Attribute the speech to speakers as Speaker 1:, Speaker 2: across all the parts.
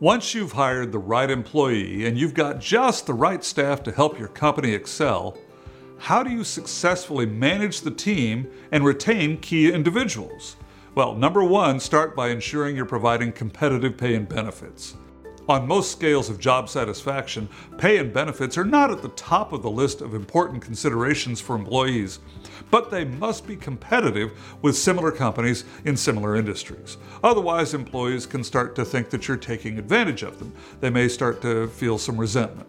Speaker 1: Once you've hired the right employee and you've got just the right staff to help your company excel, how do you successfully manage the team and retain key individuals? Well, number one, start by ensuring you're providing competitive pay and benefits. On most scales of job satisfaction, pay and benefits are not at the top of the list of important considerations for employees, but they must be competitive with similar companies in similar industries. Otherwise, employees can start to think that you're taking advantage of them. They may start to feel some resentment.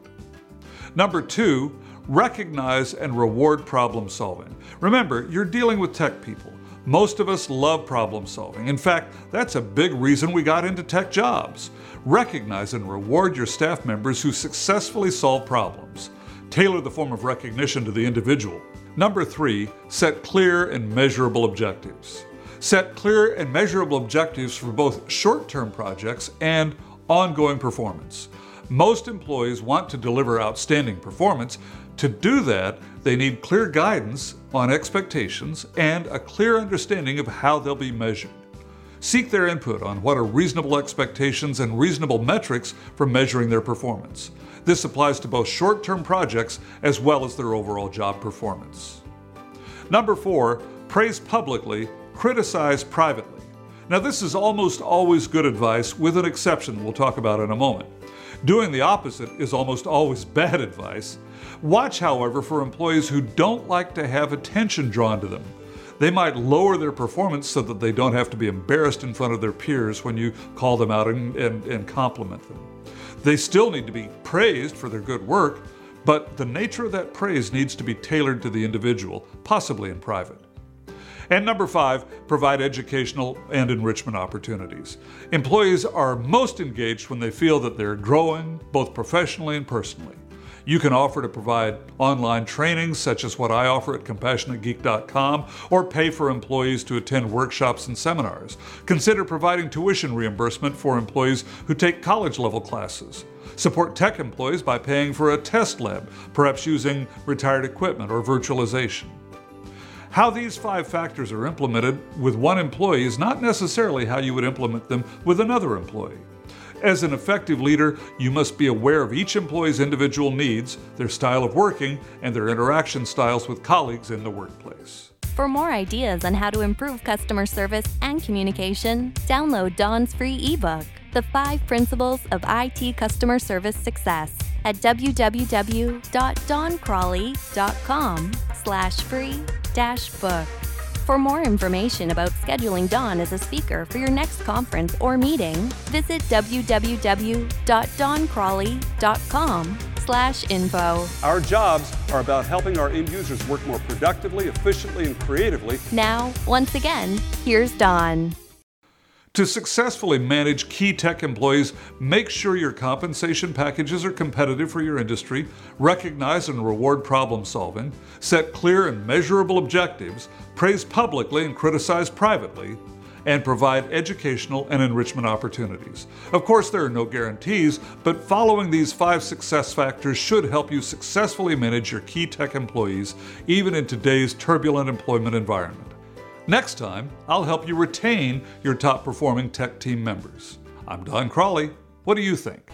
Speaker 1: Number two, recognize and reward problem solving. Remember, you're dealing with tech people. Most of us love problem solving. In fact, that's a big reason we got into tech jobs. Recognize and reward your staff members who successfully solve problems. Tailor the form of recognition to the individual. Number three, set clear and measurable objectives. Set clear and measurable objectives for both short term projects and ongoing performance. Most employees want to deliver outstanding performance. To do that, they need clear guidance on expectations and a clear understanding of how they'll be measured. Seek their input on what are reasonable expectations and reasonable metrics for measuring their performance. This applies to both short term projects as well as their overall job performance. Number four, praise publicly, criticize privately. Now, this is almost always good advice, with an exception we'll talk about in a moment. Doing the opposite is almost always bad advice. Watch, however, for employees who don't like to have attention drawn to them. They might lower their performance so that they don't have to be embarrassed in front of their peers when you call them out and, and, and compliment them. They still need to be praised for their good work, but the nature of that praise needs to be tailored to the individual, possibly in private. And number five, provide educational and enrichment opportunities. Employees are most engaged when they feel that they're growing, both professionally and personally. You can offer to provide online trainings, such as what I offer at CompassionateGeek.com, or pay for employees to attend workshops and seminars. Consider providing tuition reimbursement for employees who take college level classes. Support tech employees by paying for a test lab, perhaps using retired equipment or virtualization. How these five factors are implemented with one employee is not necessarily how you would implement them with another employee. As an effective leader, you must be aware of each employee's individual needs, their style of working, and their interaction styles with colleagues in the workplace.
Speaker 2: For more ideas on how to improve customer service and communication, download Don's free ebook, The Five Principles of IT Customer Service Success at www.doncrawley.com slash free book. For more information about scheduling Don as a speaker for your next conference or meeting, visit www.doncrawley.com slash info.
Speaker 3: Our jobs are about helping our end users work more productively, efficiently, and creatively.
Speaker 2: Now, once again, here's Don.
Speaker 1: To successfully manage key tech employees, make sure your compensation packages are competitive for your industry, recognize and reward problem solving, set clear and measurable objectives, praise publicly and criticize privately, and provide educational and enrichment opportunities. Of course, there are no guarantees, but following these five success factors should help you successfully manage your key tech employees, even in today's turbulent employment environment. Next time, I'll help you retain your top performing tech team members. I'm Don Crawley. What do you think?